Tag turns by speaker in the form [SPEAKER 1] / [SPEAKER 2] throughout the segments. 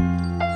[SPEAKER 1] Música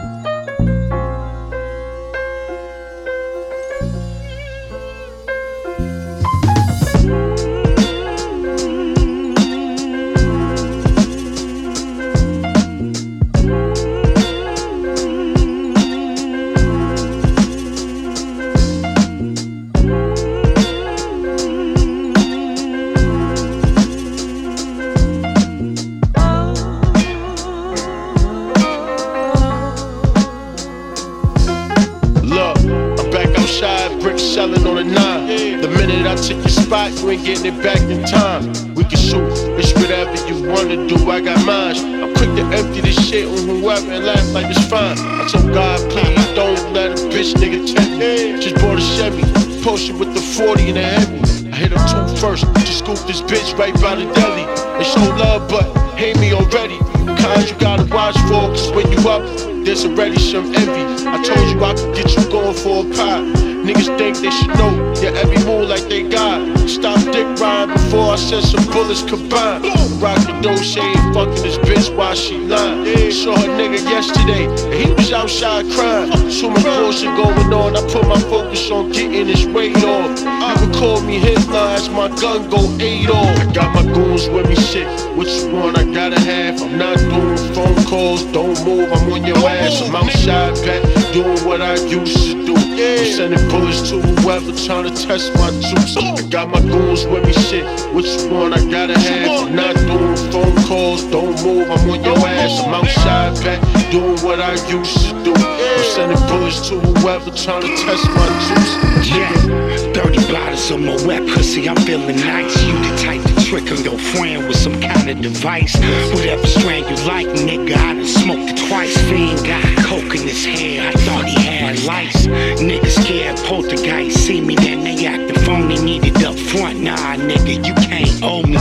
[SPEAKER 1] brick selling on a nine. The minute I took your spot, you ain't getting it back in time. We can shoot, bitch, whatever you wanna do, I got mines. I'm quick to empty this shit on whoever and laugh like it's fine. I told God, please don't let a bitch nigga take me. Just bought a Chevy, potion with the 40 and a heavy. I hit him two first, just scooped this bitch right by the deli. They show love, but hate me already. Kinds you gotta watch for, cause when you up, there's already some envy. I told you I could get you going for a pie. Niggas think they should know your every move like they got. Stop dick riding before I send some bullets combined. Rockin' she ain't fucking this bitch while she lying. Saw her nigga yesterday, and he was outside crying. So much bullshit going on, I put my focus on getting this weight off. You can call me as my gun go eight off. I got my goons with me, shit. What you want, I gotta have. I'm not doing phone calls, don't move, I'm on your ass. I'm outside back, doing what I used to do. I'm sending bullets to whoever trying to test my juice. I got my goons with me, shit. What you want, I gotta have. I'm not doing phone calls, don't move, I'm on your ass. I'm outside back, doing what I used to do. I'm sending bullets to whoever trying to test my juice.
[SPEAKER 2] Yeah, 30 bottles on my wet pussy, I'm feeling nice. You the type to trick on your friend with some kind of device. Whatever strand you like, nigga, I done smoked it twice. Fiend got coke in his hair, I thought he had lice. Niggas scared poltergeist, see me, then they acting phony, need it up front. Nah, nigga, you can't owe me.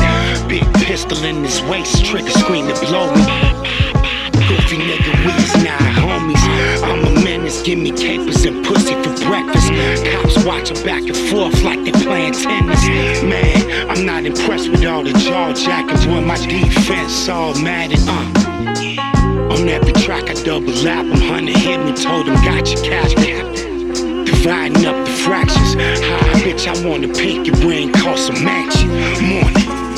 [SPEAKER 2] Big pistol in his waist, trigger screen to blow me. Goofy nigga, give me capers and pussy for breakfast. Cops watching back and forth like they playing tennis. Man, I'm not impressed with all the jaw jackings when my defense all mad and uh. On every track I double lap, I'm hunter hit me, told him got your cash captain. Dividing up the fractions. Hi, bitch, I wanna pick your brain, call some action. Morning.